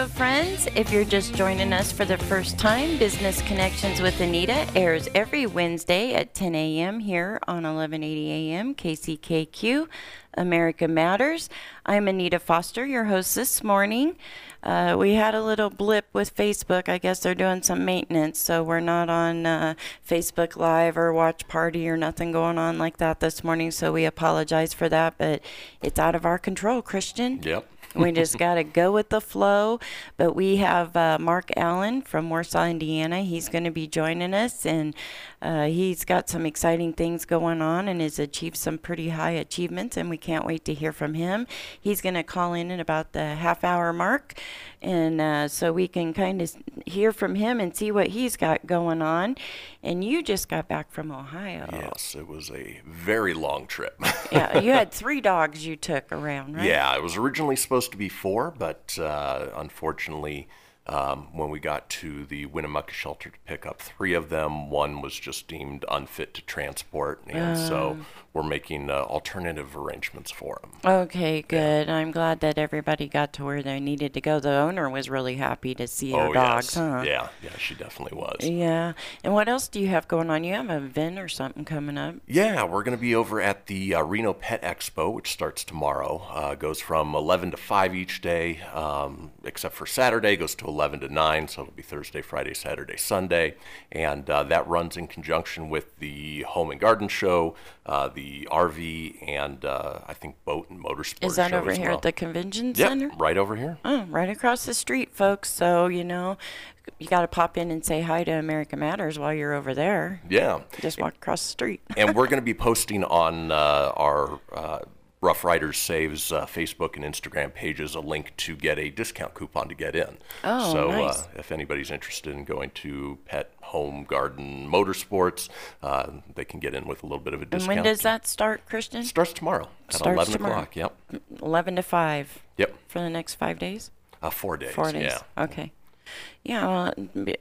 Good friends. If you're just joining us for the first time, Business Connections with Anita airs every Wednesday at 10 a.m. here on 1180 a.m. KCKQ. America Matters. I'm Anita Foster, your host this morning. Uh, we had a little blip with Facebook. I guess they're doing some maintenance, so we're not on uh, Facebook Live or Watch Party or nothing going on like that this morning. So we apologize for that, but it's out of our control, Christian. Yep. We just got to go with the flow. But we have uh, Mark Allen from Warsaw, Indiana. He's going to be joining us, and uh, he's got some exciting things going on and has achieved some pretty high achievements, and we can't wait to hear from him. He's going to call in at about the half hour mark, and uh, so we can kind of hear from him and see what he's got going on. And you just got back from Ohio. Yes, it was a very long trip. yeah, you had three dogs you took around, right? Yeah, it was originally supposed to be four, but uh, unfortunately, um, when we got to the Winnemucca shelter to pick up three of them, one was just deemed unfit to transport, and so Oh. We're making uh, alternative arrangements for them. Okay, good. I'm glad that everybody got to where they needed to go. The owner was really happy to see your oh dogs, yes, huh? yeah, yeah, she definitely was. Yeah. And what else do you have going on? You have an event or something coming up. Yeah, we're going to be over at the uh, Reno Pet Expo, which starts tomorrow. Uh, goes from 11 to 5 each day, um, except for Saturday, goes to 11 to 9. So it'll be Thursday, Friday, Saturday, Sunday. And uh, that runs in conjunction with the Home and Garden Show, uh, the RV, and uh, I think Boat and Motorsport Is that over here well. at the convention Yep, center? right over here. Oh, right across the street, folks. So, you know, you got to pop in and say hi to America Matters while you're over there. Yeah. Just walk across the street. and we're going to be posting on uh, our uh, Rough Riders Saves uh, Facebook and Instagram pages a link to get a discount coupon to get in. Oh, so nice. uh, if anybody's interested in going to Pet, Home, Garden, Motorsports, uh, they can get in with a little bit of a discount. And when does that start, Christian? Starts tomorrow at Starts 11 tomorrow. o'clock. Yep. 11 to 5 Yep. for the next five days? Uh, four days. Four days. Yeah. Okay. Yeah, well,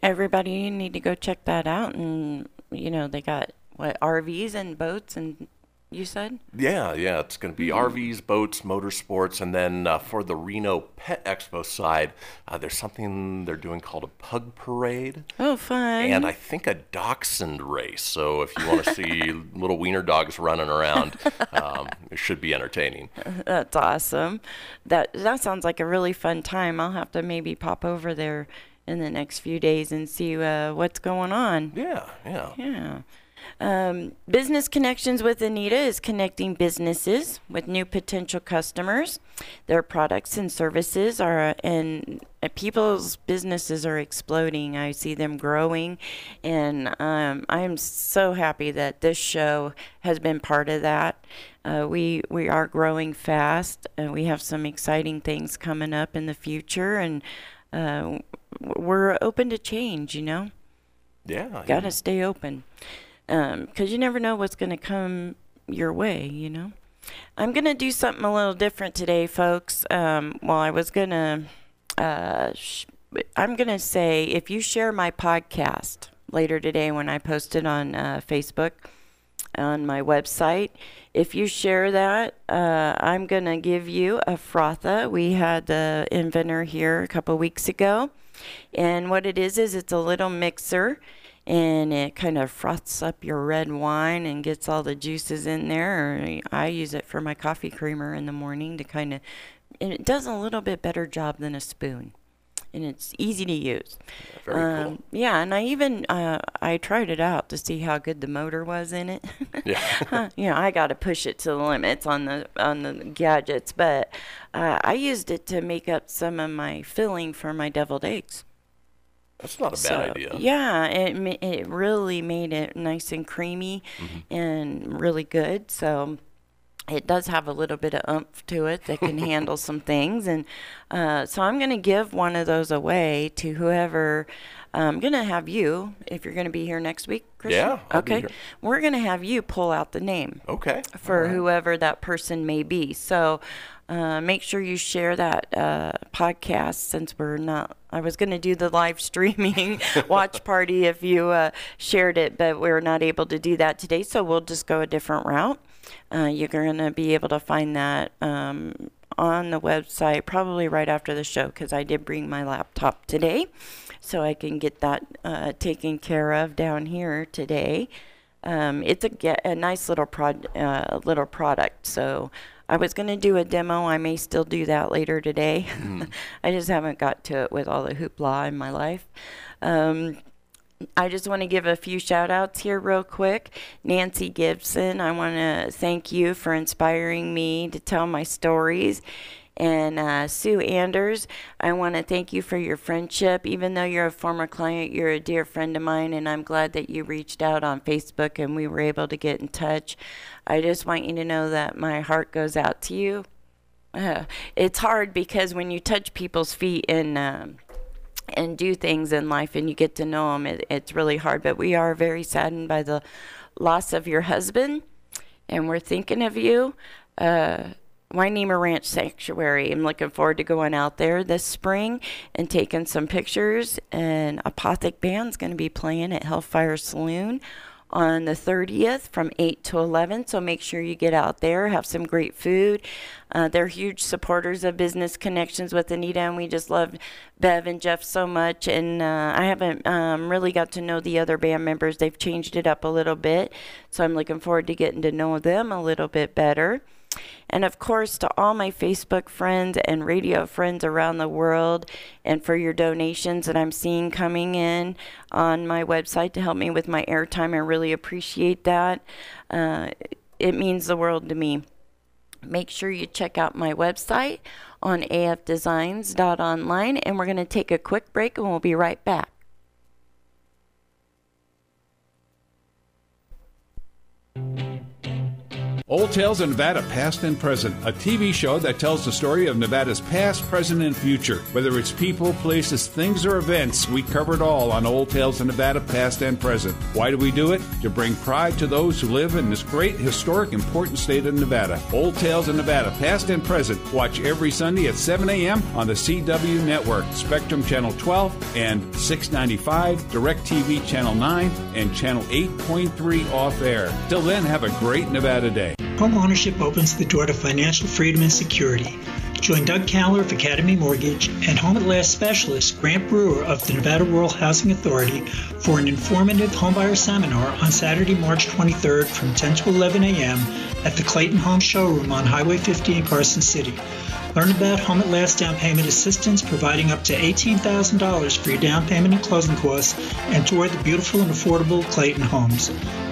everybody you need to go check that out. And, you know, they got, what, RVs and boats and you said? Yeah, yeah, it's going to be Mm-hmm. RVs, boats, motorsports, and then uh, for the Reno Pet Expo side, uh, there's something they're doing called a pug parade. Oh, fun. and I think a dachshund race. So if you want to see little wiener dogs running around, um, it should be entertaining. That's awesome. That that sounds like a really fun time. I'll have to maybe pop over there in the next few days and see uh, what's going on. Yeah, yeah. Yeah. Um, Business Connections with Anita is connecting businesses with new potential customers. Their products and services are, and people's businesses are exploding. I see them growing, and um, I am so happy that this show has been part of that. Uh, we we are growing fast, and we have some exciting things coming up in the future, and uh, we're open to change. You know Yeah. got to yeah. stay open because you never know what's going to come your way you know i'm going to do something a little different today folks um, i was going to uh, sh- i'm going to say if you share my podcast later today when i post it on uh, facebook on my website. If you share that, uh, I'm going to give you a frotha. We had the inventor here a couple weeks ago. And what it is, is it's a little mixer and it kind of froths up your red wine and gets all the juices in there. I use it for my coffee creamer in the morning to kind of, and it does a little bit better job than a spoon. And it's easy to use. Very cool. Um, yeah, and I even uh, I tried it out to see how good the motor was in it. Yeah. You know, I got to push it to the limits on the on the gadgets, but uh, I used it to make up some of my filling for my deviled eggs. That's not a bad So, idea. Yeah, it it really made it nice and creamy Mm-hmm. and really good. So it does have a little bit of oomph to it that can handle some things, and uh, so I'm going to give one of those away to whoever. I'm going to have you, if you're going to be here next week, Christian. Yeah, I'll okay. We're going to have you pull out the name Okay. for right. whoever that person may be. So uh, make sure you share that uh, podcast since we're not. I was going to do the live streaming watch party if you uh, shared it, but we're not able to do that today. So we'll just go a different route. Uh, you're going to be able to find that um, on the website probably right after the show because I did bring my laptop today so I can get that uh, taken care of down here today. Um, it's a, a nice little prod, uh, little product. So I was going to do a demo. I may still do that later today. Mm. I just haven't got to it with all the hoopla in my life. Um, I just want to give a few shout outs here, real quick. Nancy Gibson, I want to thank you for inspiring me to tell my stories. And uh, Sue Anders, I want to thank you for your friendship. Even though you're a former client, you're a dear friend of mine, and I'm glad that you reached out on Facebook and we were able to get in touch. I just want you to know that my heart goes out to you. Uh, it's hard because when you touch people's feet and um, and do things in life and you get to know them, it, it's really hard. But we are very saddened by the loss of your husband, and we're thinking of you. Uh, Wynema Ranch Sanctuary. I'm looking forward to going out there this spring and taking some pictures. And Apothic Band's going to be playing at Hellfire Saloon on the 30th from 8 to 11. So make sure you get out there, have some great food. Uh, they're huge supporters of Business Connections with Anita, and we just love Bev and Jeff so much. And uh, I haven't um, really got to know the other band members. They've changed it up a little bit. So I'm looking forward to getting to know them a little bit better. And of course, to all my Facebook friends and radio friends around the world, and for your donations that I'm seeing coming in on my website to help me with my airtime, I really appreciate that. Uh, it means the world to me. Make sure you check out my website on afdesigns.online, and we're going to take a quick break and we'll be right back. Old Tales of Nevada Past and Present, a TV show that tells the story of Nevada's past, present, and future. Whether it's people, places, things, or events, we cover it all on Old Tales of Nevada Past and Present. Why do we do it? To bring pride to those who live in this great, historic, important state of Nevada. Old Tales of Nevada Past and Present. Watch every Sunday at 7 a.m. on the CW Network, Spectrum Channel 12 and 695, DirecTV Channel 9, and Channel 8.3 off air. Till then, have a great Nevada day. Home ownership opens the door to financial freedom and security. Join Doug Caller of Academy Mortgage and Home at Last specialist Grant Brewer of the Nevada Rural Housing Authority for an informative homebuyer seminar on Saturday, March 23rd from 10 to 11 a.m. at the Clayton Home Showroom on Highway 50 in Carson City. Learn about Home at Last down payment assistance, providing up to $18,000 for your down payment and closing costs, and tour the beautiful and affordable Clayton homes.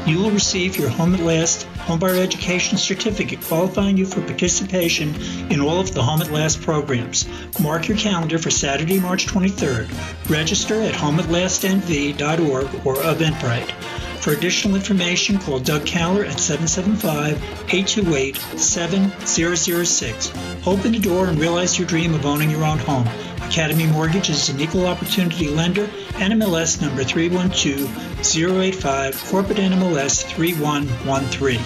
You will receive your Home at Last Homebuyer Education Certificate, qualifying you for participation in all of the Home at Last programs. Mark your calendar for Saturday, March 23rd. Register at homeatlastnv.org or Eventbrite. For additional information, call Doug Caller at 775-828-7006. Open the door and realize your dream of owning your own home. Academy Mortgage is an equal opportunity lender, NMLS number 312085, corporate NMLS 3113.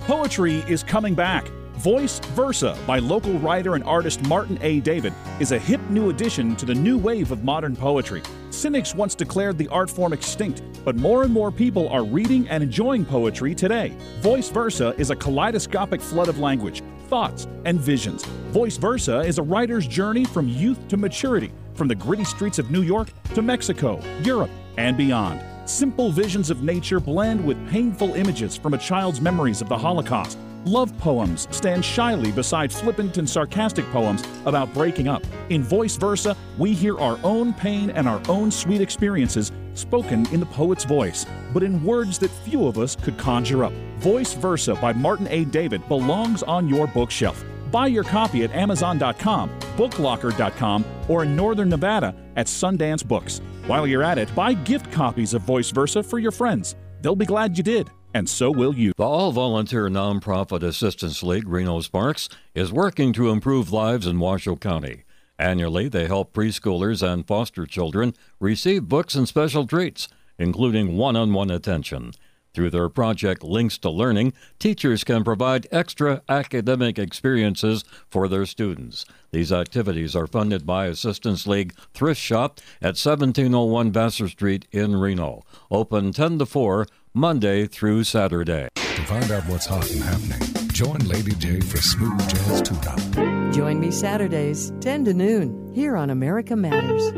Poetry is coming back. Voice Versa by local writer and artist Martin A. David is a hip new addition to the new wave of modern poetry. Cynics once declared the art form extinct, but more and more people are reading and enjoying poetry today. Voice Versa is a kaleidoscopic flood of language, thoughts, and visions. Voice Versa is a writer's journey from youth to maturity, from the gritty streets of New York to Mexico, Europe, and beyond. Simple visions of nature blend with painful images from a child's memories of the Holocaust Love poems stand shyly beside flippant and sarcastic poems about breaking up. In Voice Versa, we hear our own pain and our own sweet experiences spoken in the poet's voice, but in words that few of us could conjure up. Voice Versa by Martin A. David belongs on your bookshelf. Buy your copy at Amazon.com, Booklocker.com, or in Northern Nevada at Sundance Books. While you're at it, buy gift copies of Voice Versa for your friends. They'll be glad you did and so will you. The all volunteer nonprofit Assistance League, Reno Sparks, is working to improve lives in Washoe County. Annually, they help preschoolers and foster children receive books and special treats, including one on one attention. Through their project Links to Learning, teachers can provide extra academic experiences for their students. These activities are funded by Assistance League Thrift Shop at 1701 Vassar Street in Reno. Open 10 to 4 Monday through Saturday. To find out what's hot and happening Join Lady J for smooth jazz tune up. Join me Saturdays, 10 to noon, here on America Matters.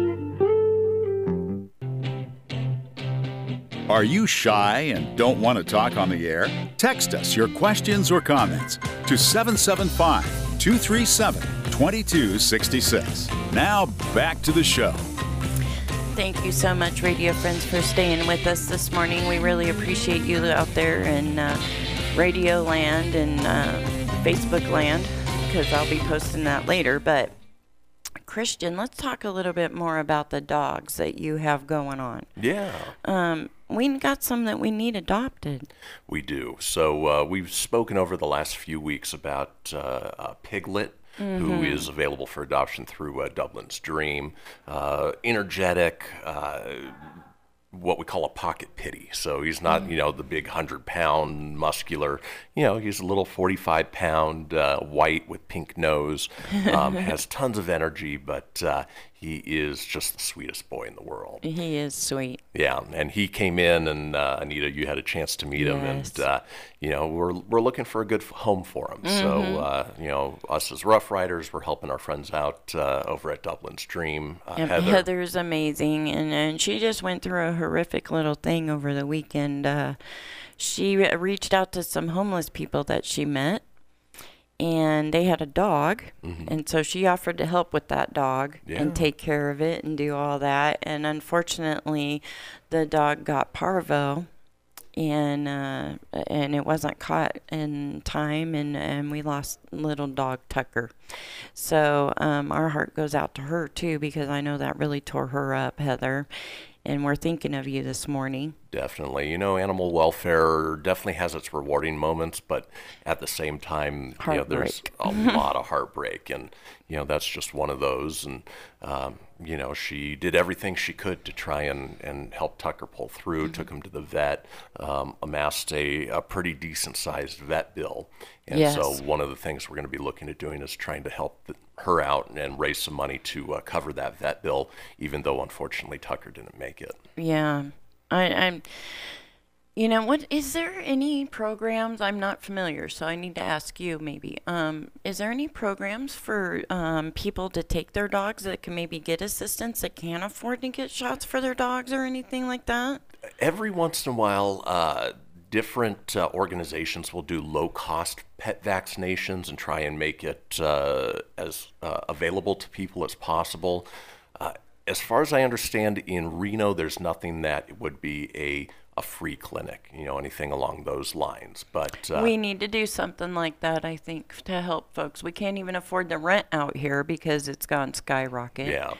Are you shy and don't want to talk on the air? Text us your questions or comments to 775 237 2266. Now back to the show. Thank you so much, radio friends, for staying with us this morning. We really appreciate you out there in uh, radio land and uh, Facebook land because I'll be posting that later. But Christian, let's talk a little bit more about the dogs that you have going on. Yeah. Um, we got some that we need adopted. We do. So uh, we've spoken over the last few weeks about uh, uh, Piglet. Who is available for adoption through uh, Dublin's Dream? Uh, energetic, uh, what we call a pocket pity. So he's not, you know, the big hundred pound muscular. You know, he's a little forty-five pound uh, white with pink nose. Um, has tons of energy, but uh, he is just the sweetest boy in the world. He is sweet. Yeah, and he came in, and uh, Anita, you had a chance to meet him, Yes. and uh, you know we're we're looking for a good home for him. So Mm-hmm. uh, you know, us as Rough Riders, we're helping our friends out uh, over at Dublin's Dream. Uh, And Heather, Heather's amazing, and, and she just went through a horrific little thing over the weekend. Uh, she reached out to some homeless people that she met, and they had a dog, and so she offered to help with that dog Yeah. and take care of it and do all that. And unfortunately, the dog got parvo. And uh, and it wasn't caught in time, and, and we lost little dog Tucker. So um, our heart goes out to her too because I know that really tore her up, Heather. And we're thinking of you this morning. definitely, you know, animal welfare definitely has its rewarding moments, but at the same time, you know, there's a lot of heartbreak, and you know that's just one of those. And um, you know, she did everything she could to try and, and help Tucker pull through. Took him to the vet, um, amassed a, a pretty decent sized vet bill, and so one of the things we're going to be looking at doing is trying to help th- her out and raise some money to uh, cover that vet bill, even though unfortunately Tucker didn't make it. Yeah, I, I'm. You know what? Is there any programs? I'm not familiar, so I need to ask you. Maybe. Um, is there any programs for um, people to take their dogs that can maybe get assistance that can't afford to get shots for their dogs or anything like that? every once in a while, uh, different uh, organizations will do low cost pet vaccinations and try and make it uh, as uh, available to people as possible. Uh, as far as I understand, in Reno, there's nothing that would be a a free clinic, you know, anything along those lines. But uh, we need to do something like that. I think to help folks. We can't even afford the rent out here because it's gone skyrocket. yeah,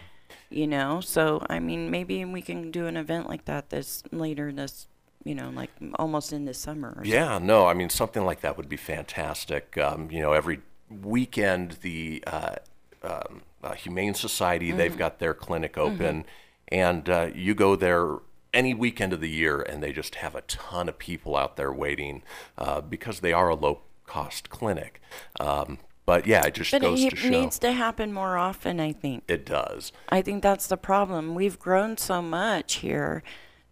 you know so i mean maybe we can do an event like that this later this you know like almost in the summer or Yeah, no, I mean something like that would be fantastic. Um, you know, every weekend the uh, um, uh, Humane Society they've got their clinic open, and uh, you go there any weekend of the year, and they just have a ton of people out there waiting uh, because they are a low cost clinic. Um, but yeah, it just but goes it to show it needs to happen more often i think it does. i think that's the problem we've grown so much here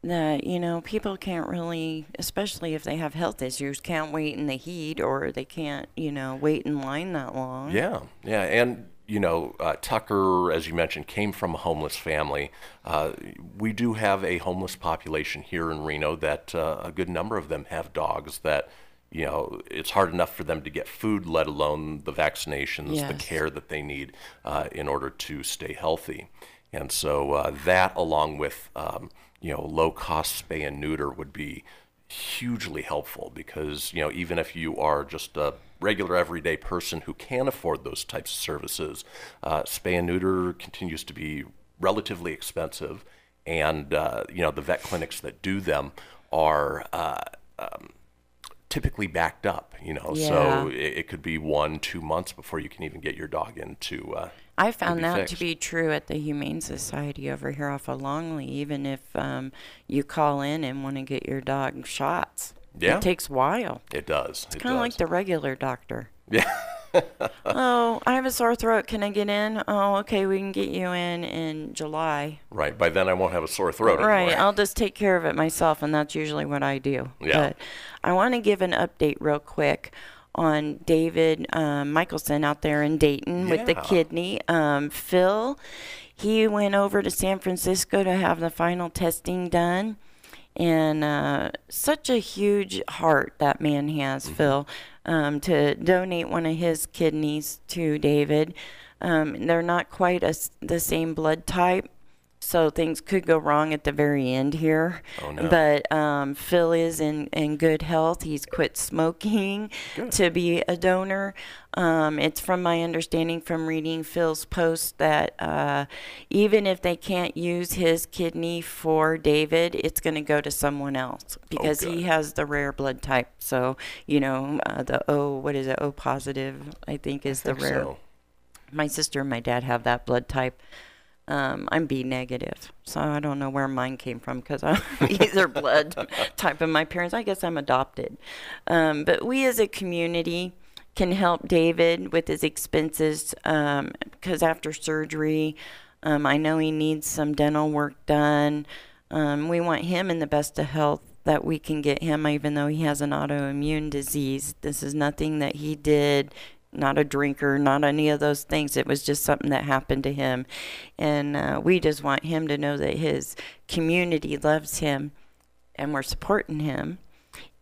that you know people can't really especially if they have health issues can't wait in the heat or they can't you know wait in line that long Yeah, yeah, and you know, uh, Tucker, as you mentioned, came from a homeless family. Uh, we do have a homeless population here in Reno that uh, a good number of them have dogs that, you know, it's hard enough for them to get food, let alone the vaccinations, the care that they need uh, in order to stay healthy. And so uh, that, along with, um, you know, low cost spay and neuter, would be hugely helpful because you know even if you are just a regular everyday person who can afford those types of services, uh, spay and neuter continues to be relatively expensive, and uh, you know the vet clinics that do them are. Uh, um, typically backed up, you know, so it, it could be one, two months before you can even get your dog into. Uh, I found that to be true at the Humane Society over here off of Longley. Even if um, you call in and want to get your dog shots, Yeah. it takes a while. It does. It Kind of like the regular doctor. Yeah. oh, I have a sore throat. Can I get in? Oh, okay, we can get you in in July. Right. By then, I won't have a sore throat Right, anymore. I'll just take care of it myself, and that's usually what I do. Yeah. But I want to give an update real quick on David um, Michelson out there in Dayton with the kidney. Um, Phil, he went over to San Francisco to have the final testing done. And uh, such a huge heart that man has, Phil, um, to donate one of his kidneys to David. Um, they're not quite a the same blood type, so things could go wrong at the very end here. Oh, no. But um, Phil is in, in good health. He's quit smoking to be a donor. Um, it's from my understanding from reading Phil's post that uh, even if they can't use his kidney for David, it's going to go to someone else because he has the rare blood type. So, you know, uh, the O, what is it, O positive, I think is the think rare so. my sister and my dad have that blood type. Um, I'm B negative, so I don't know where mine came from because I'm either blood type of my parents. I guess I'm adopted. Um, but we as a community can help David with his expenses because after surgery, um, I know he needs some dental work done. Um, we want him in the best of health that we can get him, even though he has an autoimmune disease. This is nothing that he did not a drinker, not any of those things. It was just something that happened to him. And uh, we just want him to know that his community loves him and we're supporting him.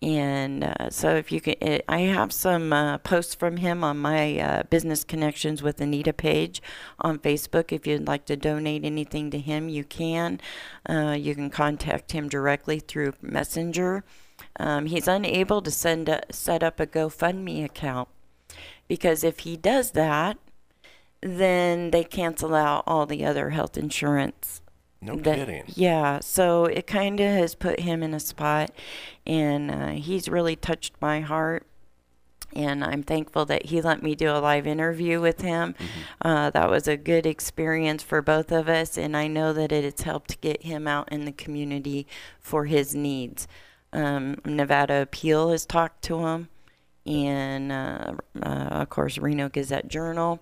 And uh, so, if you can, it, I have some uh, posts from him on my uh, Business Connections with Anita page on Facebook. If you'd like to donate anything to him, you can. Uh, you can contact him directly through Messenger. Um, he's unable to send a, set up a GoFundMe account because if he does that, then they cancel out all the other health insurance. No that- kidding. Yeah, so it kind of has put him in a spot, and uh, he's really touched my heart. And I'm thankful that he let me do a live interview with him. Uh, that was a good experience for both of us, and I know that it has helped get him out in the community for his needs. Um, Nevada Appeal has talked to him, and uh, uh, of course Reno Gazette Journal.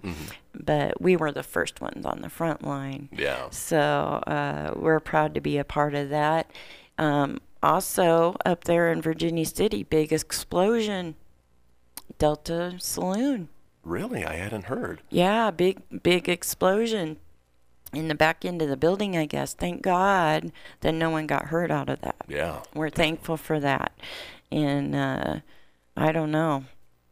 But we were the first ones on the front line. Yeah. So uh, we're proud to be a part of that. Um, also, up there in Virginia City, big explosion. Delta Saloon. Really? I hadn't heard. Yeah, big big explosion in the back end of the building. I guess. Thank God that no one got hurt out of that. Yeah. We're thankful for that. And uh, I don't know.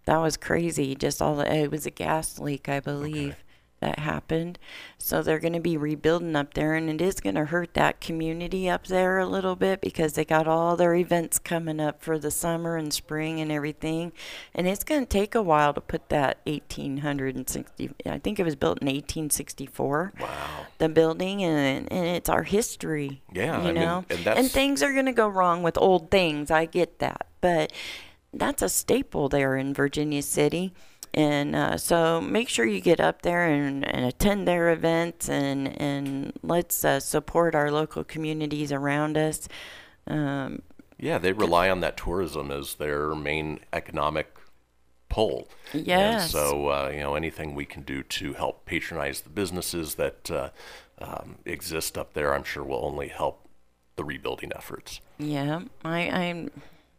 That was crazy. Just all the, it was a gas leak, I believe, that happened. So they're going to be rebuilding up there, and it is going to hurt that community up there a little bit because they got all their events coming up for the summer and spring and everything. And it's going to take a while to put that 1860, I think it was built in 1864 Wow. the building and, and it's our history. Yeah, you I mean, know, and that's- things are going to go wrong with old things. I get that, but that's a staple there in Virginia City. And uh, so make sure you get up there and, and attend their events and, and let's uh, support our local communities around us. Um, Yeah, they rely on that tourism as their main economic pull. Yes. And so, uh, you know, anything we can do to help patronize the businesses that uh, um, exist up there, I'm sure will only help the rebuilding efforts. Yeah, I, I'm.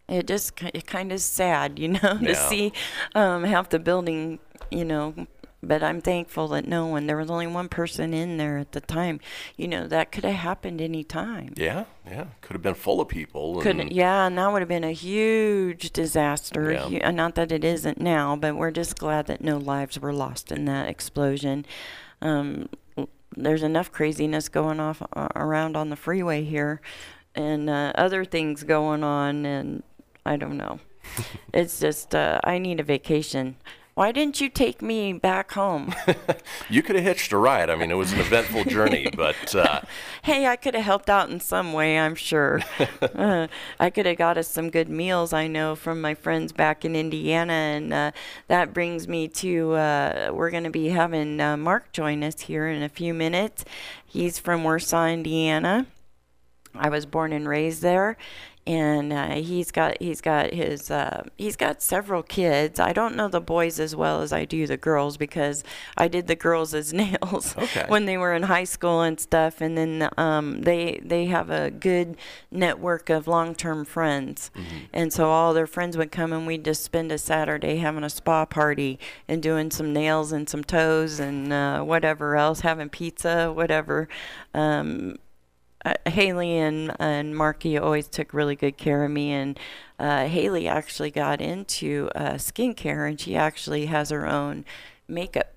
It just it kind of sad, you know, to Yeah. see um, half the building, you know. But I'm thankful that no one. There was only one person in there at the time. You know that could have happened any time. Yeah, yeah, could have been full of people. Could and- yeah, and that would have been a huge disaster. Yeah. Hu- uh, Not that it isn't now, but we're just glad that no lives were lost in that explosion. Um, there's enough craziness going off uh, around on the freeway here, and uh, other things going on, and I don't know. it's just uh, I need a vacation. Why didn't you take me back home? You could have hitched a ride. I mean, it was an eventful journey, but uh, hey, I could have helped out in some way, I'm sure. uh, I could have got us some good meals, I know, from my friends back in Indiana. And uh, that brings me to uh, we're going to be having uh, Mark join us here in a few minutes. He's from Warsaw, Indiana. I was born and raised there, and uh, he's got he's got his uh, he's got several kids. I don't know the boys as well as I do the girls because I did the girls as nails Okay. when they were in high school and stuff. And then um, they they have a good network of long term friends, and so all their friends would come and we'd just spend a Saturday having a spa party and doing some nails and some toes and uh, whatever else, having pizza, whatever. Um, uh, Haley and and Marky always took really good care of me, and uh, Haley actually got into uh, skincare, and she actually has her own makeup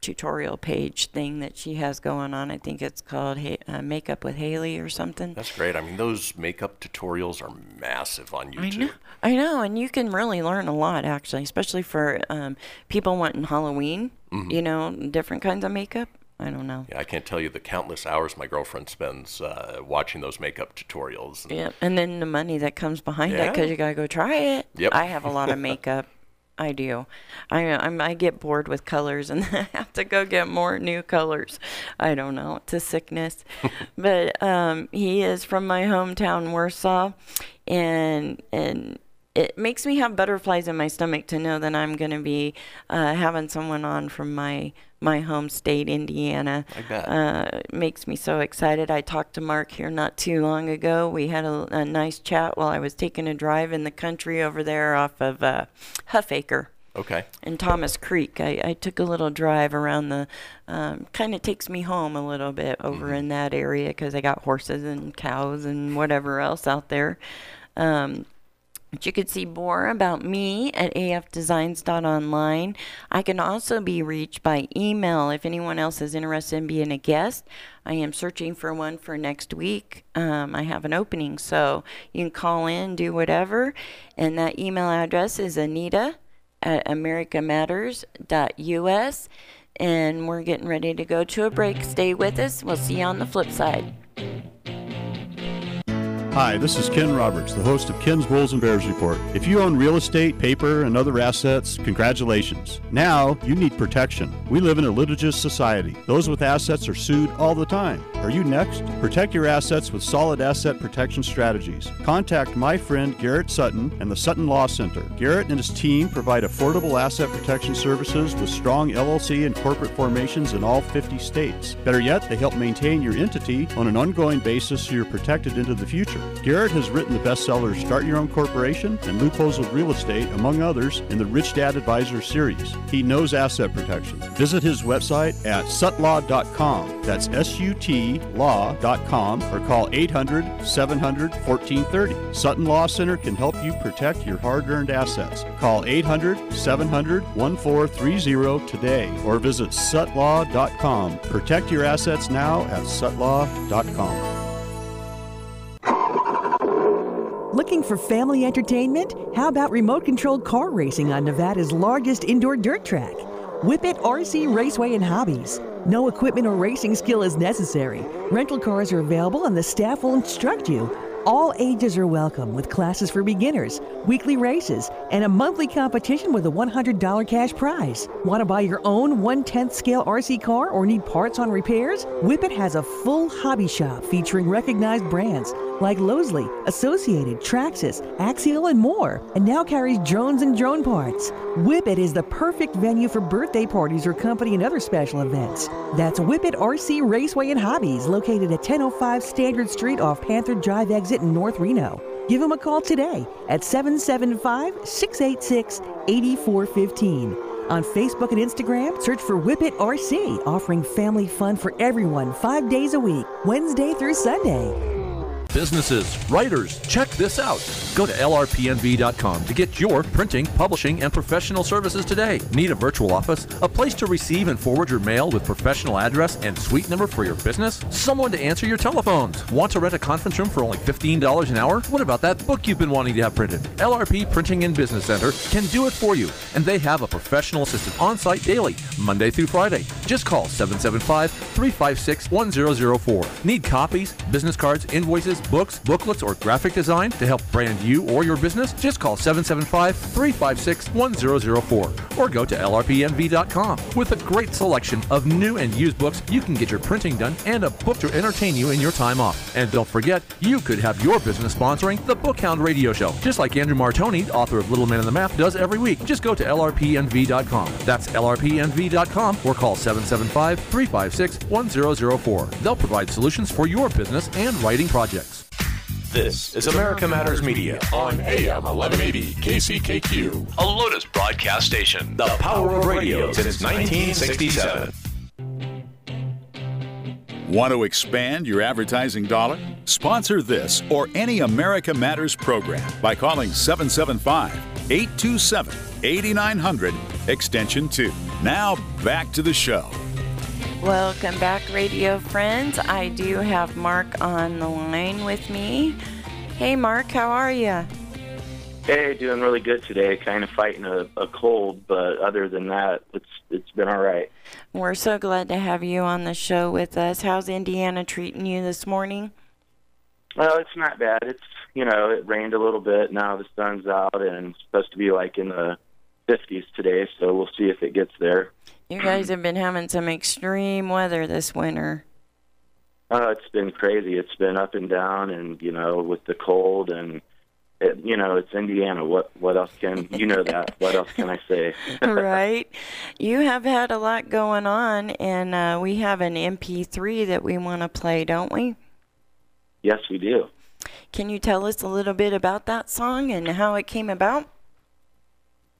tutorial page thing that she has going on. I think it's called ha- uh, Makeup with Haley or something. That's great. I mean, those makeup tutorials are massive on YouTube. I know, I know, and you can really learn a lot actually, especially for um, people wanting Halloween. You know, different kinds of makeup. I don't know. Yeah, I can't tell you the countless hours my girlfriend spends uh, watching those makeup tutorials. And Yep. And then the money that comes behind it 'cause it because you gotta go try it. Yep. I have a lot of makeup. I do. I I'm, I get bored with colors and I have to go get more new colors. I don't know. It's a sickness. but um, he is from my hometown, Warsaw, and and it makes me have butterflies in my stomach to know that I'm going to be uh, having someone on from my my home state, Indiana. I bet. Uh, makes me so excited. I talked to Mark here not too long ago. We had a, a nice chat while I was taking a drive in the country over there off of uh, Huffaker Okay. in Thomas Creek. I, I took a little drive around the, um, kind of takes me home a little bit over in that area because I got horses and cows and whatever else out there. Um, but you could see more about me at afdesigns.online. I can also be reached by email if anyone else is interested in being a guest. I am searching for one for next week. Um, I have an opening, so you can call in, do whatever. And that email address is Anita at americamatters.us. And we're getting ready to go to a break. Stay with us. We'll see you on the flip side. Hi, this is Ken Roberts, the host of Ken's Bulls and Bears Report. If you own real estate, paper, and other assets, congratulations. Now you need protection. We live in a litigious society. Those with assets are sued all the time. Are you next? Protect your assets with solid asset protection strategies. Contact my friend Garrett Sutton and the Sutton Law Center. Garrett and his team provide affordable asset protection services with strong LLC and corporate formations in all 50 states. Better yet, they help maintain your entity on an ongoing basis so you're protected into the future. Garrett has written the bestsellers Start Your Own Corporation and Loopholes with Real Estate, among others, in the Rich Dad Advisor series. He knows asset protection. Visit his website at sutlaw.com. That's S U T law.com or call 800 700 1430. Sutton Law Center can help you protect your hard earned assets. Call 800 700 1430 today or visit sutlaw.com. Protect your assets now at sutlaw.com. Looking for family entertainment? How about remote controlled car racing on Nevada's largest indoor dirt track? Whippet RC Raceway and Hobbies. No equipment or racing skill is necessary. Rental cars are available and the staff will instruct you. All ages are welcome with classes for beginners, weekly races, and a monthly competition with a $100 cash prize. Want to buy your own 1 10th scale RC car or need parts on repairs? Whippet has a full hobby shop featuring recognized brands like Losi, Associated, Traxxas, Axial, and more, and now carries drones and drone parts. Whippet is the perfect venue for birthday parties or company and other special events. That's Whippet RC Raceway and Hobbies, located at 1005 Standard Street off Panther Drive exit in North Reno. Give them a call today at 775 686 8415. On Facebook and Instagram, search for Whippet RC, offering family fun for everyone five days a week, Wednesday through Sunday. Businesses, writers, check this out. Go to lrpnv.com to get your printing, publishing, and professional services today. Need a virtual office? A place to receive and forward your mail with professional address and suite number for your business? Someone to answer your telephones? Want to rent a conference room for only $15 an hour? What about that book you've been wanting to have printed? LRP Printing and Business Center can do it for you, and they have a professional assistant on site daily, Monday through Friday. Just call 775 356 1004. Need copies, business cards, invoices, books, booklets, or graphic design to help brand you or your business? Just call 775 356 1004 or go to lrpnv.com. With a great selection of new and used books, you can get your printing done and a book to entertain you in your time off. And don't forget, you could have your business sponsoring the Bookhound Radio Show, just like Andrew Martoni, author of Little Man in the Map, does every week. Just go to lrpnv.com. That's lrpnv.com or call 775 356 1004. They'll provide solutions for your business and writing projects. This is America Matters Media on AM 1180 KCKQ, a Lotus broadcast station. The power of radio since 1967. Want to expand your advertising dollar? Sponsor this or any America Matters program by calling 775 827 8900 extension 2. Now back to the show. Welcome back, radio friends. I do have Mark on the line with me. Hey, Mark, how are you? Hey, doing really good today. Kind of fighting a, a cold, but other than that, it's it's been all right. We're so glad to have you on the show with us. How's Indiana treating you this morning? Well, it's not bad. It's you know, it rained a little bit. Now the sun's out, and it's supposed to be like in the 50s today. So we'll see if it gets there. You guys have been having some extreme weather this winter. Uh, it's been crazy. It's been up and down, and you know, with the cold and it, you know, it's Indiana. What what else can you know that? what else can I say? right. You have had a lot going on, and uh, we have an MP3 that we want to play, don't we? Yes, we do. Can you tell us a little bit about that song and how it came about?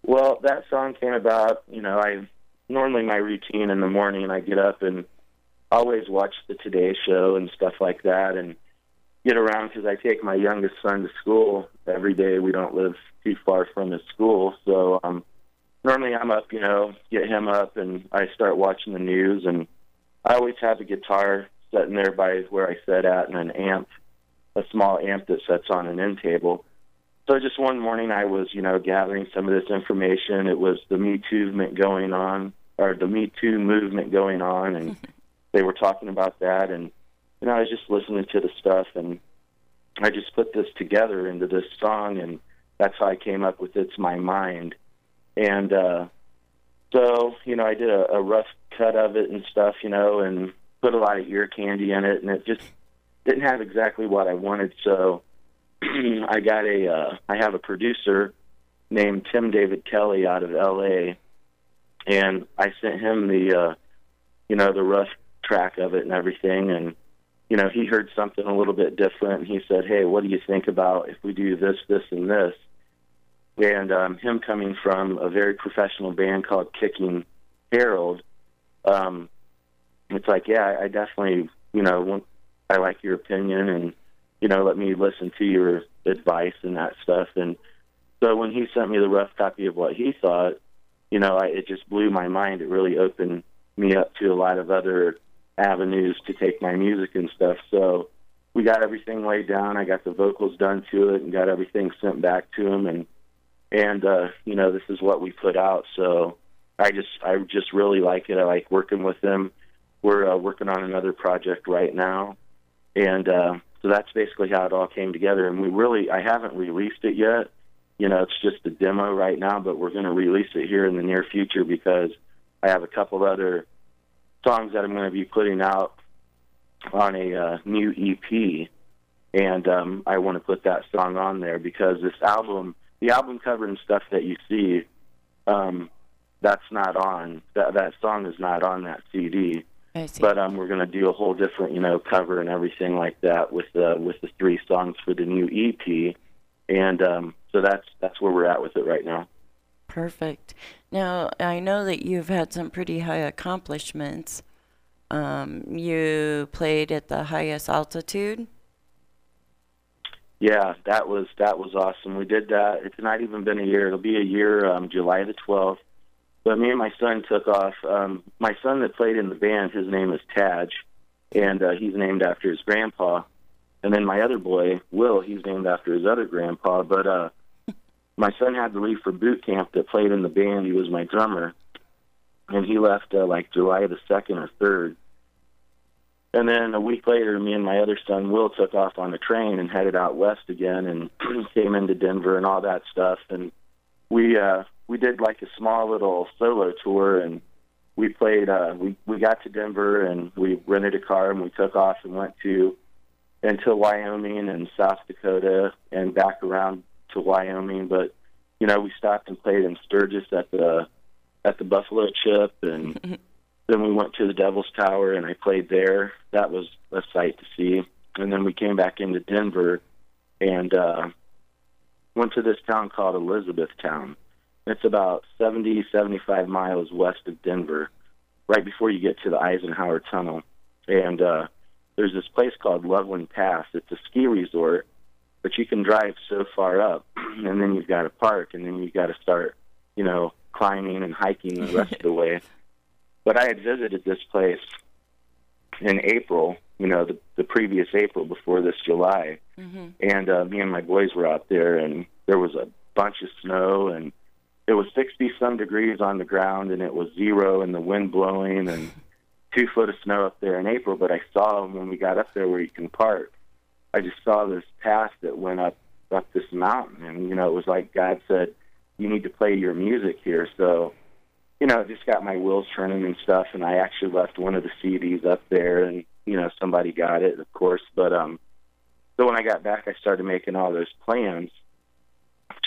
Well, that song came about. You know, I normally my routine in the morning. I get up and always watch the Today Show and stuff like that, and get around because I take my youngest son to school every day. We don't live too far from his school, so um, normally I'm up, you know, get him up, and I start watching the news. And I always have a guitar sitting there by where I sit at, and an amp, a small amp that sits on an end table. So just one morning, I was, you know, gathering some of this information. It was the Me Too movement going on, or the Me Too movement going on, and they were talking about that, and you know, I was just listening to the stuff, and I just put this together into this song, and that's how I came up with "It's My Mind." And uh, so, you know, I did a, a rough cut of it and stuff, you know, and put a lot of ear candy in it, and it just didn't have exactly what I wanted. So I got a, uh, I have a producer named Tim David Kelly out of L.A. And I sent him the, uh, you know, the rough track of it and everything, and you know, he heard something a little bit different, he said, "Hey, what do you think about if we do this, this, and this?" And um, him coming from a very professional band called Kicking Harold, um, it's like, yeah, I definitely, you know, want, I like your opinion, and you know, let me listen to your advice and that stuff. And so when he sent me the rough copy of what he thought, you know, I, it just blew my mind. It really opened me up to a lot of other avenues to take my music and stuff. So we got everything laid down. I got the vocals done to it and got everything sent back to him and and uh you know this is what we put out. So I just I just really like it. I like working with them. We're uh, working on another project right now. And uh so that's basically how it all came together and we really I haven't released it yet. You know, it's just a demo right now, but we're going to release it here in the near future because I have a couple other songs that I'm going to be putting out on a uh, new EP, and um, I want to put that song on there because this album, the album cover and stuff that you see, um, that's not on that that song is not on that CD. But um, we're going to do a whole different, you know, cover and everything like that with the with the three songs for the new EP, and um, so that's that's where we're at with it right now. Perfect. Now, I know that you've had some pretty high accomplishments. Um, you played at the highest altitude. Yeah, that was that was awesome. We did that. It's not even been a year. It'll be a year, um, July the twelfth. But me and my son took off. Um, my son that played in the band, his name is Taj, and uh, he's named after his grandpa. And then my other boy, Will, he's named after his other grandpa. But uh, my son had to leave for boot camp that played in the band. He was my drummer, and he left uh, like July the second or third. And then a week later, me and my other son Will took off on a train and headed out west again, and came into Denver and all that stuff. And we uh, we did like a small little solo tour, and we played. Uh, we we got to Denver, and we rented a car, and we took off and went to into Wyoming and South Dakota, and back around to Wyoming. But you know, we stopped and played in Sturgis at the at the Buffalo Chip, and then we went to the Devil's Tower, and I played there. That was a sight to see. And then we came back into Denver, and uh, went to this town called Elizabethtown. It's about 70, 75 miles west of Denver, right before you get to the Eisenhower Tunnel. And uh, there's this place called Loveland Pass. It's a ski resort, but you can drive so far up, and then you've got to park, and then you've got to start, you know, climbing and hiking the rest of the way. But I had visited this place in April, you know, the, the previous April before this July, Mm-hmm. and uh, me and my boys were out there, and there was a bunch of snow, and it was 60 some degrees on the ground, and it was zero, and the wind blowing, and two foot of snow up there in April. But I saw when we got up there where you can park, I just saw this path that went up up this mountain, and you know, it was like God said, "You need to play your music here." So, you know, it just got my wheels turning and stuff, and I actually left one of the CDs up there, and you know, somebody got it, of course, but um. So when I got back, I started making all those plans,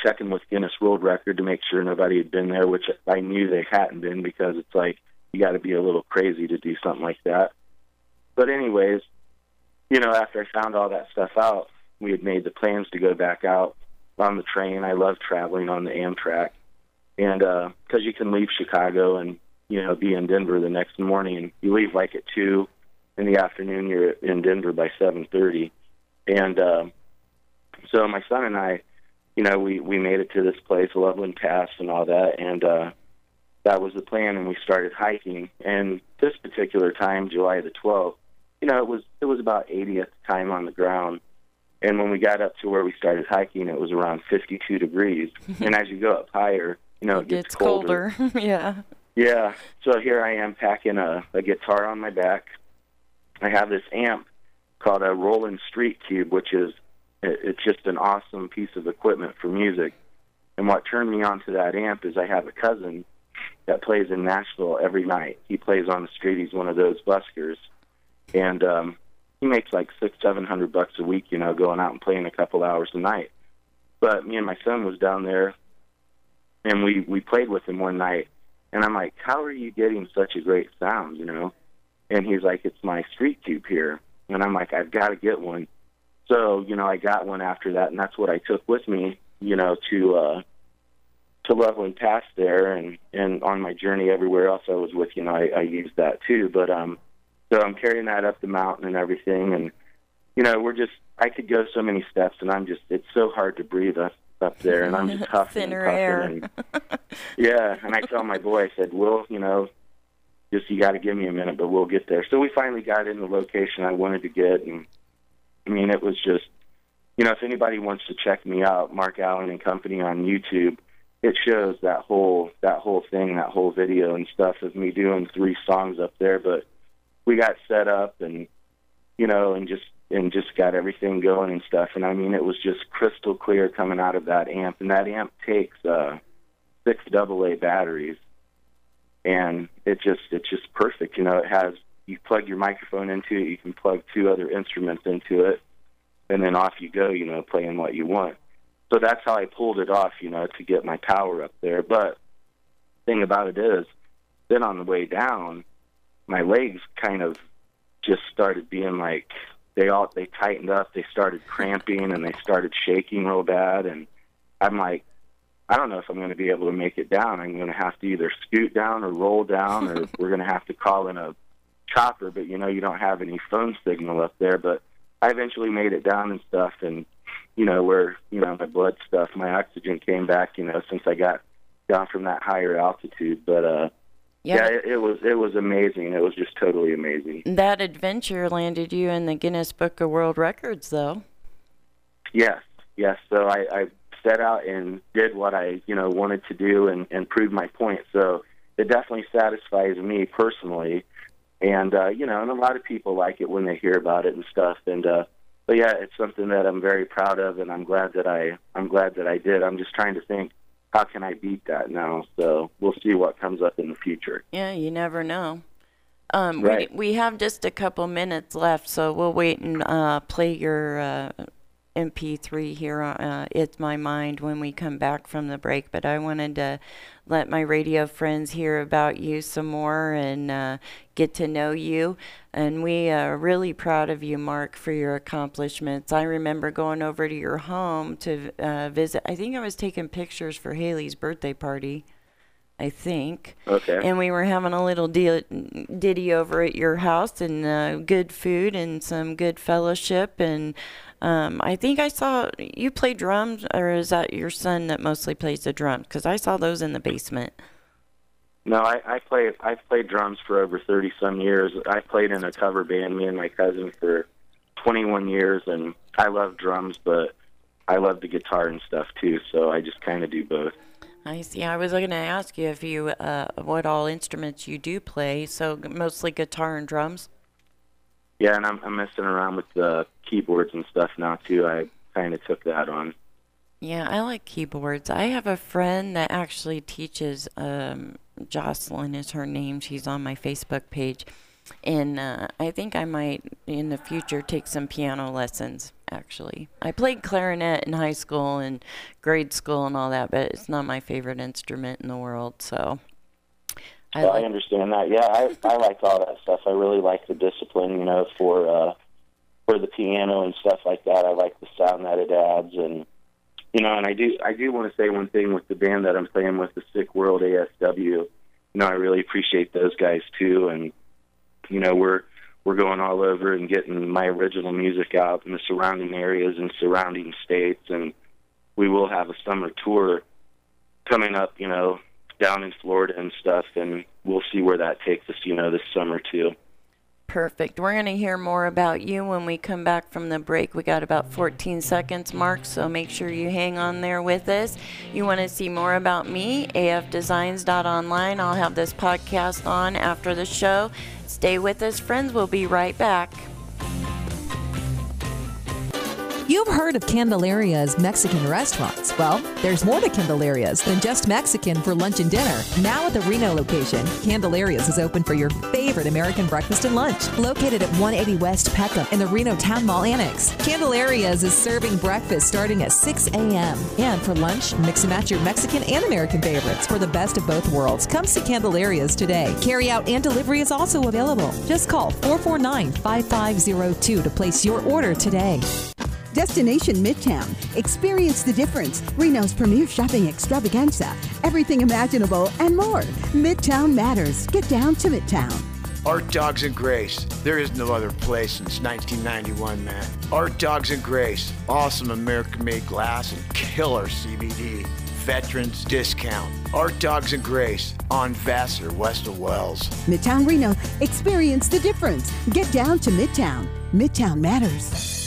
checking with Guinness World Record to make sure nobody had been there, which I knew they hadn't been because it's like you got to be a little crazy to do something like that. But anyways, you know, after I found all that stuff out, we had made the plans to go back out on the train. I love traveling on the Amtrak, and because you can leave Chicago and you know be in Denver the next morning, you leave like at two in the afternoon. You're in Denver by seven thirty, and uh, so my son and I, you know, we we made it to this place, Loveland Pass, and all that, and uh, that was the plan. And we started hiking. And this particular time, July the twelfth, you know, it was it was about 80th time on the ground. And when we got up to where we started hiking, it was around 52 degrees. and as you go up higher, you know, it, It gets, gets colder. yeah. yeah. So here I am packing a, a guitar on my back. I have this amp called a Roland Street Cube, which is it, it's just an awesome piece of equipment for music. And what turned me on to that amp is I have a cousin that plays in Nashville every night. He plays on the street. He's one of those buskers, and um, he makes like six, seven hundred bucks a week. You know, going out and playing a couple hours a night. But me and my son was down there, and we we played with him one night, and I'm like, "How are you getting such a great sound?" You know, and he's like, "It's my street cube here," and I'm like, "I've got to get one." So you know, I got one after that, and that's what I took with me. You know, to uh, to Loveland Pass there, and and on my journey everywhere else I was with, you know, I, I used that too. But um, so I'm carrying that up the mountain and everything, and you know, we're just I could go so many steps, and I'm just it's so hard to breathe up up there, and I'm just huffing Thinner and air. puffing, and yeah. And I tell my boy, I said, "Will, you know, just you got to give me a minute, but we'll get there." So we finally got in the location I wanted to get, and I mean, it was just, you know, if anybody wants to check me out, Mark Allen and Company on YouTube, it shows that whole that whole thing, that whole video and stuff of me doing three songs up there. But we got set up and you know, and just and just got everything going and stuff. And I mean, it was just crystal clear coming out of that amp. And that amp takes uh, six AA batteries, and it just it's just perfect. You know, it has you plug your microphone into it, you can plug two other instruments into it, and then off you go. You know, playing what you want. So that's how I pulled it off. You know, to get my power up there. But thing about it is, then on the way down, my legs kind of just started being like they all they tightened up they started cramping and they started shaking real bad. And i'm like i don't know if i'm going to be able to make it down. I'm going to have to either scoot down or roll down or we're going to have to call in a chopper. But you know you don't have any phone signal up there. But i eventually made it down and stuff. And you know where you know my blood stuff my oxygen came back you know since i got down from that higher altitude. But uh Yeah. yeah, it, it was it was amazing. It was just totally amazing. That adventure landed you in the Guinness Book of World Records, though. Yes, yes. So I, I set out and did what I you know wanted to do and and prove my point. So it definitely satisfies me personally and uh, you know, and a lot of people like it when they hear about it and stuff. And uh, but yeah, it's something that I'm very proud of, and I'm glad that I I'm glad that I did. I'm just trying to think how can I beat that now. So we'll see what comes up in the future. Yeah, you never know. Um, Right. we, we have just a couple minutes left, so we'll wait and uh, play your uh, MP3 here. Uh, it's my mind when we come back from the break. But I wanted to let my radio friends hear about you some more and uh, get to know you. And we are really proud of you, Mark, for your accomplishments. I remember going over to your home to uh, visit. I think I was taking pictures for Haley's birthday party. I think. Okay. And we were having a little deal, ditty over at your house and uh, good food and some good fellowship. And um, I think I saw you play drums, or is that your son that mostly plays the drums? Because I saw those in the basement. No, I, I play. I've played drums for over thirty some years. I played in a cover band, me and my cousin, for twenty one years, and I love drums, but I love the guitar and stuff too. So I just kind of do both. I see. I was going to ask you if you uh, what all instruments you do play. So mostly guitar and drums. Yeah, and I'm, I'm messing around with the keyboards and stuff now too. I kind of took that on. Yeah, I like keyboards. I have a friend that actually teaches. Um, Jocelyn is her name. She's on my Facebook page, and uh, I think I might in the future take some piano lessons. Actually, I played clarinet in high school and grade school and all that, but it's not my favorite instrument in the world. So, I like. I understand that. Yeah, I I like all that stuff. I really like the discipline, you know, for uh for the piano and stuff like that. I like the sound that it adds and you know, and I do I do want to say one thing with the band that I'm playing with the Sick World ASW. You know, I really appreciate those guys too and you know, we're we're going all over and getting my original music out in the surrounding areas and surrounding states and we will have a summer tour coming up, you know, down in Florida and stuff, and we'll see where that takes us, you know, this summer too. Perfect. We're going to hear more about you when we come back from the break. We got about 14 seconds, Mark, so make sure you hang on there with us. You want to see more about me? afdesigns.online. I'll have this podcast on after the show. Stay with us, friends. We'll be right back. You've heard of Candelaria's Mexican restaurants. Well, there's more to Candelaria's than just Mexican for lunch and dinner. Now at the Reno location, Candelaria's is open for your favorite American breakfast and lunch. Located at 180 West Peckham in the Reno Town Mall Annex, Candelaria's is serving breakfast starting at 6 a.m. And for lunch, mix and match your Mexican and American favorites for the best of both worlds. Come see Candelaria's today. Carry out and delivery is also available. Just call 449 5502 to place your order today. Destination Midtown. Experience the difference. Reno's premier shopping extravaganza. Everything imaginable and more. Midtown matters. Get down to Midtown. Art Dogs and Grace. There is no other place since 1991, man. Art Dogs and Grace. Awesome American made glass and killer CBD. Veterans discount. Art Dogs and Grace on Vassar, west of Wells. Midtown Reno. Experience the difference. Get down to Midtown. Midtown matters.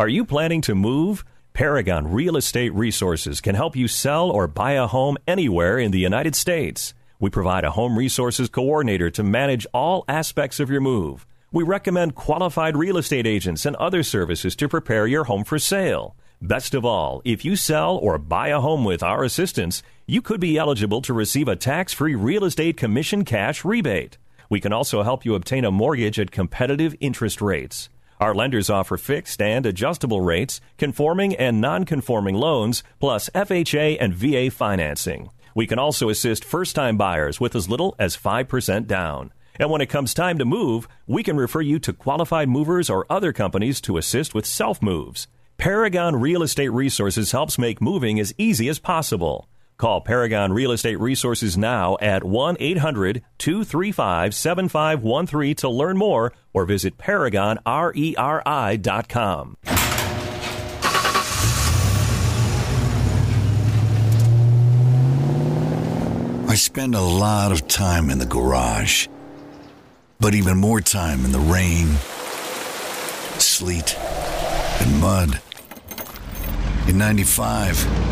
Are you planning to move? Paragon Real Estate Resources can help you sell or buy a home anywhere in the United States. We provide a home resources coordinator to manage all aspects of your move. We recommend qualified real estate agents and other services to prepare your home for sale. Best of all, if you sell or buy a home with our assistance, you could be eligible to receive a tax free real estate commission cash rebate. We can also help you obtain a mortgage at competitive interest rates. Our lenders offer fixed and adjustable rates, conforming and non conforming loans, plus FHA and VA financing. We can also assist first time buyers with as little as 5% down. And when it comes time to move, we can refer you to qualified movers or other companies to assist with self moves. Paragon Real Estate Resources helps make moving as easy as possible. Call Paragon Real Estate Resources now at 1 800 235 7513 to learn more or visit ParagonRERI.com. I spend a lot of time in the garage, but even more time in the rain, sleet, and mud. In 95,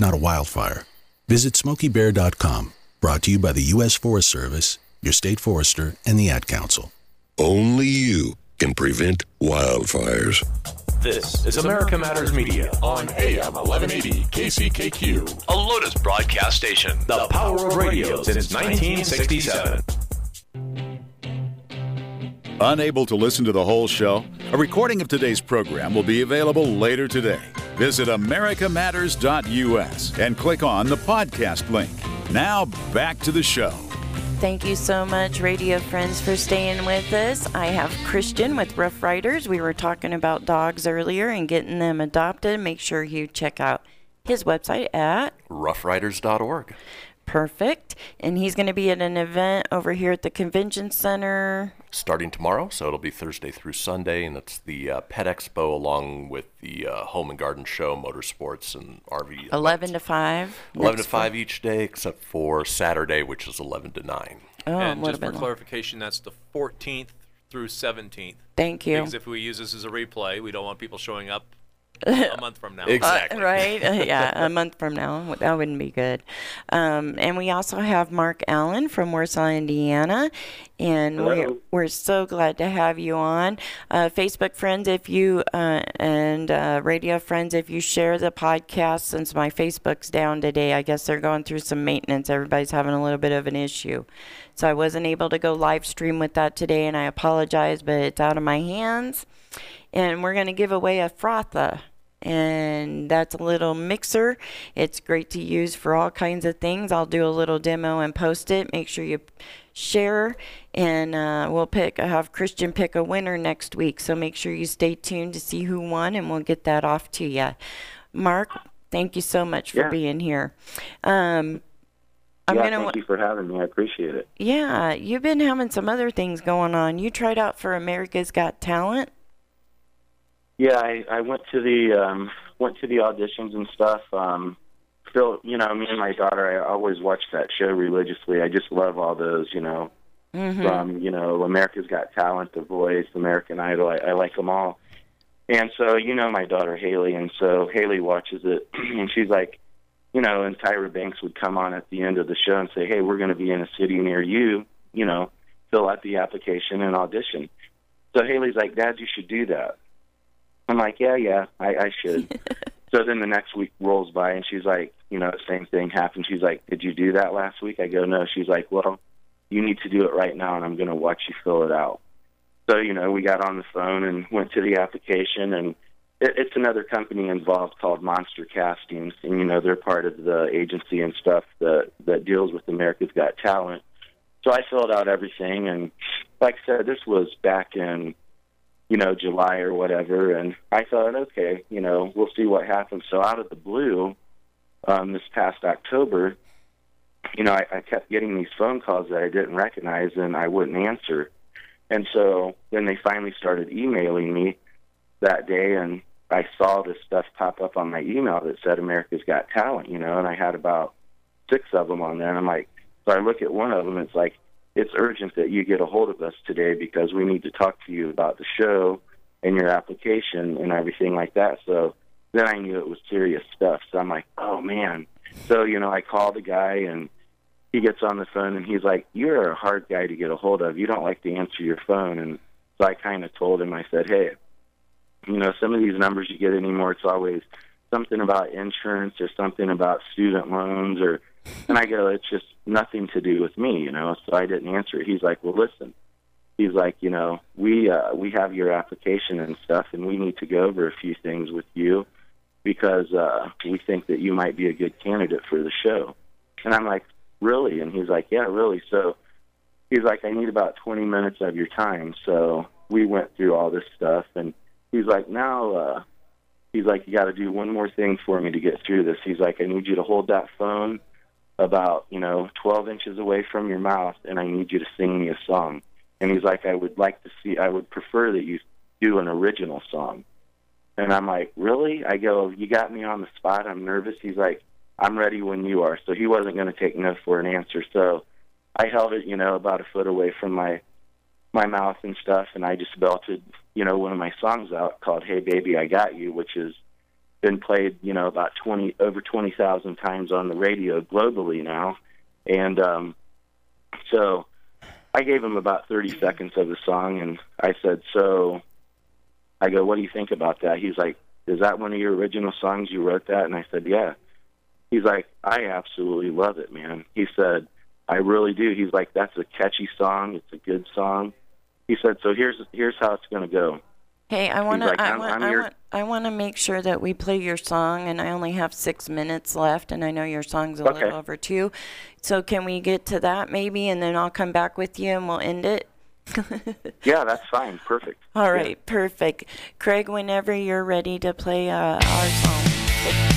not a wildfire. Visit SmokeyBear.com. Brought to you by the U.S. Forest Service, your state forester, and the Ad Council. Only you can prevent wildfires. This is America Matters Media on AM 1180 KCKQ, a Lotus broadcast station. The power of radio since 1967. Unable to listen to the whole show? A recording of today's program will be available later today. Visit americamatters.us and click on the podcast link. Now back to the show. Thank you so much, radio friends, for staying with us. I have Christian with Rough Riders. We were talking about dogs earlier and getting them adopted. Make sure you check out his website at roughriders.org. Perfect. And he's going to be at an event over here at the convention center. Starting tomorrow, so it'll be Thursday through Sunday, and it's the uh, Pet Expo along with the uh, Home and Garden Show, Motorsports, and RV. 11 to 5. 11 to next 5 each day, except for Saturday, which is 11 to 9. Oh, and just for been. clarification, that's the 14th through 17th. Thank you. Because if we use this as a replay, we don't want people showing up a month from now. Uh, right? Uh, yeah, a month from now. That wouldn't be good. Um, and we also have Mark Allen from Warsaw, Indiana. And we're, we're so glad to have you on. Uh, Facebook friends, if you, uh, and uh, radio friends, if you share the podcast, since my Facebook's down today, I guess they're going through some maintenance. Everybody's having a little bit of an issue. So I wasn't able to go live stream with that today, and I apologize, but it's out of my hands. And we're going to give away a frother and that's a little mixer. It's great to use for all kinds of things. I'll do a little demo and post it. Make sure you share, and uh, we'll pick. I have Christian pick a winner next week, so make sure you stay tuned to see who won, and we'll get that off to you. Mark, thank you so much for Yeah. being here. Um, I'm yeah, gonna. thank you for having me. I appreciate it. Yeah, you've been having some other things going on. You tried out for America's Got Talent. Yeah, I, I went to the um, went to the auditions and stuff. Um, Phil, you know, me and my daughter, I always watch that show religiously. I just love all those, you know, Mhm. from you know America's Got Talent, The Voice, American Idol. I, I like them all. And so, you know, my daughter Haley, and so Haley watches it, and she's like, you know, and Tyra Banks would come on at the end of the show and say, "Hey, we're going to be in a city near you. You know, fill out the application and audition." So Haley's like, "Dad, you should do that." I'm like, "Yeah, yeah, I, I should." so then the next week rolls by, and she's like, "You know, the same thing happened." She's like, "Did you do that last week?" I go, "No." She's like, "Well, you need to do it right now, and I'm going to watch you fill it out." So you know, we got on the phone and went to the application, and it, it's another company involved called Monster Castings, and you know, they're part of the agency and stuff that that deals with America's Got Talent. So I filled out everything, and like I said, this was back in you know July or whatever, and I thought, okay, you know, we'll see what happens. So out of the blue, um, this past October, you know, I, I kept getting these phone calls that I didn't recognize, and I wouldn't answer. And so then they finally started emailing me that day, and I saw this stuff pop up on my email that said America's Got Talent, you know, and I had about six of them on there. And I'm like, so I look at one of them, it's like, it's urgent that you get a hold of us today because we need to talk to you about the show and your application and everything like that. So then I knew it was serious stuff. So I'm like, oh man. So, you know, I call the guy and he gets on the phone and he's like, You're a hard guy to get a hold of. You don't like to answer your phone. And so I kind of told him, I said, Hey, you know, some of these numbers you get anymore, it's always something about insurance or something about student loans or, and I go, It's just nothing to do with me, you know. So I didn't answer it. He's like, Well, listen. He's like, you know, we uh, we have your application and stuff, and we need to go over a few things with you because uh, we think that you might be a good candidate for the show. And I'm like, really? And he's like, yeah, really. So he's like, I need about 20 minutes of your time. So we went through all this stuff, and he's like, now, uh, he's like, you got to do one more thing for me to get through this. He's like, I need you to hold that phone about, you know, 12 inches away from your mouth, and I need you to sing me a song. And he's like, I would like to see, I would prefer that you do an original song. And I'm like, really? I go, you got me on the spot. I'm nervous. He's like, I'm ready when you are. So he wasn't going to take no for an answer. So I held it, you know, about a foot away from my my mouth and stuff, and I just belted, you know, one of my songs out called "Hey Baby, I Got You," which has been played, you know, about twenty over twenty thousand times on the radio globally now, and um, so I gave him about thirty seconds of the song, and I said, "So," I go, "What do you think about that?" He's like, "Is that one of your original songs? You wrote that?" And I said, "Yeah." He's like, "I absolutely love it, man." He said. I really do. He's like, that's a catchy song. It's a good song. He said, so here's here's how it's going to go. Hey, I want He's to. like, I. I'm I. I want to make sure that we play your song, and I only have six minutes left, and I know your song's a Okay. little over two. So can we get to that maybe, and then I'll come back with you, and we'll end it. Yeah, that's fine. Perfect. All right, perfect. Craig, whenever you're ready to play uh, our song.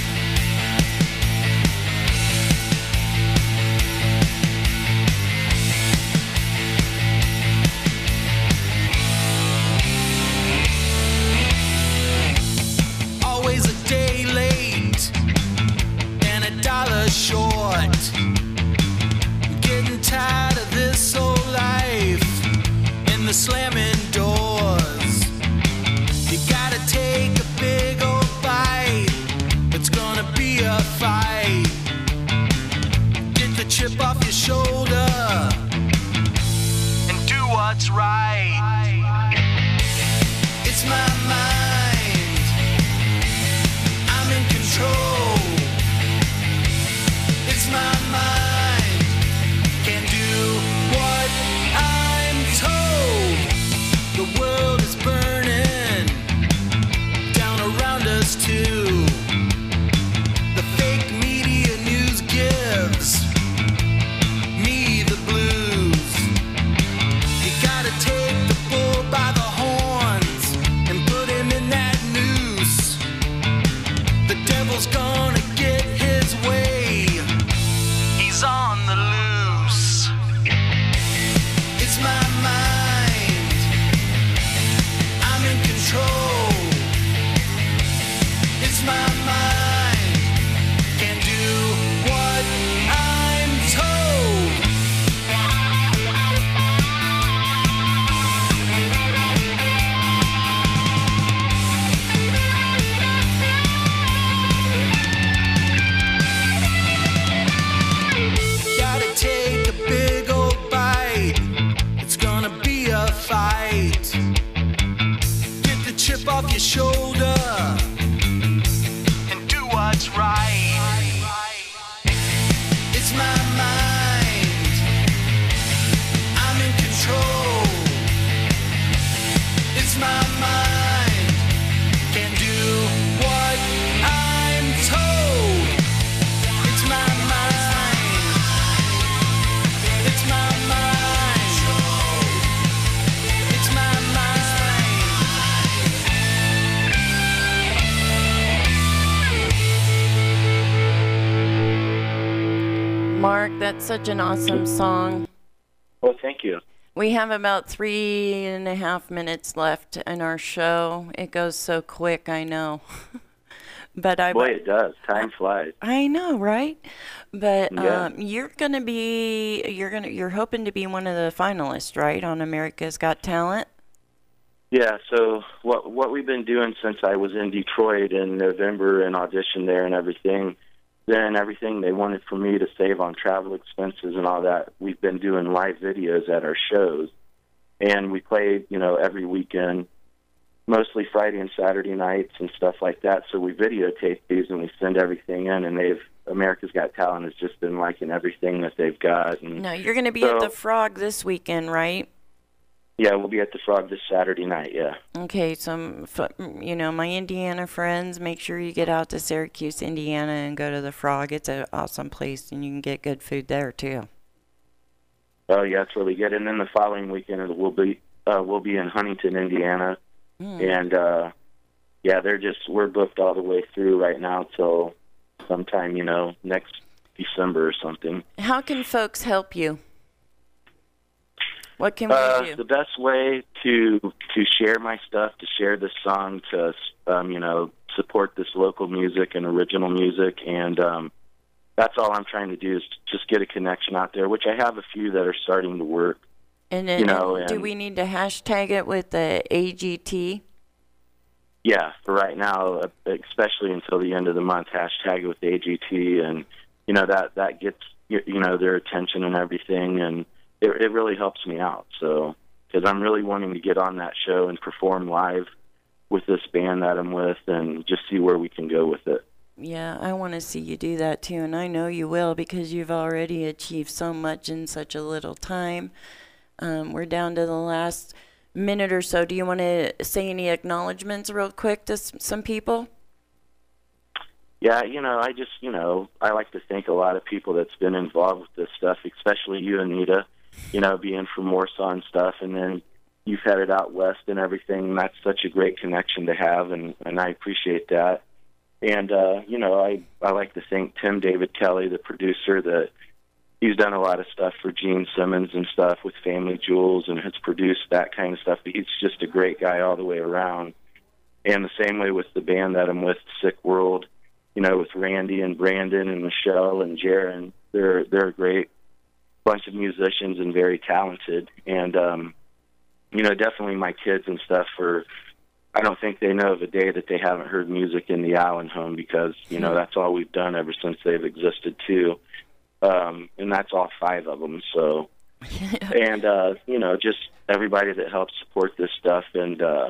Shoulder that's such an awesome song. Well, thank you. We have about three and a half minutes left in our show. It goes so quick, I know. but I Boy, it does. Time flies. I know, right? But Yeah. um, you're gonna be you're gonna you're hoping to be one of the finalists, right, on America's Got Talent? Yeah, so what what we've been doing since I was in Detroit in November and auditioned there and everything, then everything they wanted for me to save on travel expenses and all that, we've been doing live videos at our shows. And we played, you know, every weekend, mostly Friday and Saturday nights and stuff like that. So we videotape these and we send everything in and they've America's Got Talent has just been liking everything that they've got. And No, you're gonna be so, at the Frog this weekend, right? Yeah, we'll be at the Frog this Saturday night, yeah. Okay, f- you know my Indiana friends, make sure you get out to Syracuse, Indiana, and go to the Frog. It's an awesome place, and you can get good food there too. Oh yeah, it's really good. And then the following weekend it will be uh, we'll be in Huntington, Indiana, Mm. and uh, yeah, they're just we're booked all the way through right now till sometime you know next December or something. How can folks help you? What can we Uh, do? the best way to to share my stuff, to share this song, to um, you know support this local music and original music, and um, that's all I'm trying to do is just get a connection out there. Which I have a few that are starting to work. And then, you know, do we need to hashtag it with the AGT? Yeah, for right now, uh, especially until the end of the month, hashtag it with AGT, and you know that that gets you know their attention and everything, and it, it really helps me out. So because I'm really wanting to get on that show and perform live with this band that I'm with, and just see where we can go with it. Yeah, I want to see you do that too, and I know you will because you've already achieved so much in such a little time. Um, we're down to the last minute or so. Do you want to say any acknowledgments real quick to s- some people? Yeah, you know, I just, you know, I like to thank a lot of people that's been involved with this stuff, especially you, Anita, you know, being from Warsaw and stuff, and then you've headed out west and everything. And that's such a great connection to have, and and I appreciate that. And uh, you know, I I like to thank Tim David Kelly, the producer, that he's done a lot of stuff for Gene Simmons and stuff with Family Jewels, and has produced that kind of stuff. He's just a great guy all the way around. And the same way with the band that I'm with, Sick World you know, with Randy and Brandon and Michelle and Jaron. They're they're great bunch of musicians and very talented. And um, you know, definitely my kids and stuff for I don't think they know of a day that they haven't heard music in the Allen home because, you know, that's all we've done ever since they've existed too. Um, and that's all five of them. So and uh, you know, just everybody that helps support this stuff and uh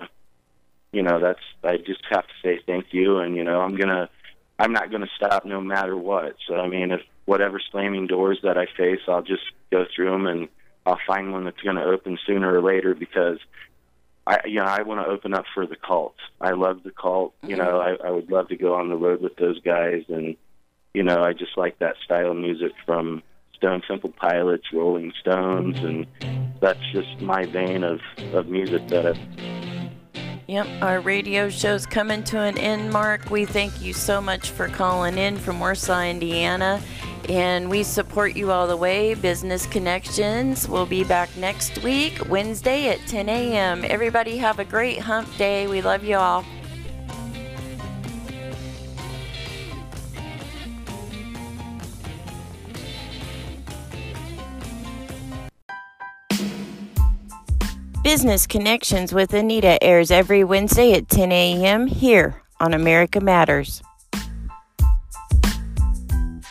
you know, that's I just have to say thank you and you know, I'm to I'm not going to stop no matter what. So I mean, if whatever slamming doors that I face, I'll just go through them and I'll find one that's going to open sooner or later because I, you know, I want to open up for the cult. I love the cult. You know, mm-hmm. I, I would love to go on the road with those guys, and you know, I just like that style of music from Stone Temple Pilots, Rolling Stones, mm-hmm. and that's just my vein of of music that I Yep, our radio show's coming to an end, Mark. We thank you so much for calling in from Warsaw, Indiana. And we support you all the way. Business Connections will be back next week, Wednesday at 10 a.m. Everybody have a great hump day. We love you all. Business Connections with Anita airs every Wednesday at 10 a.m. here on America Matters.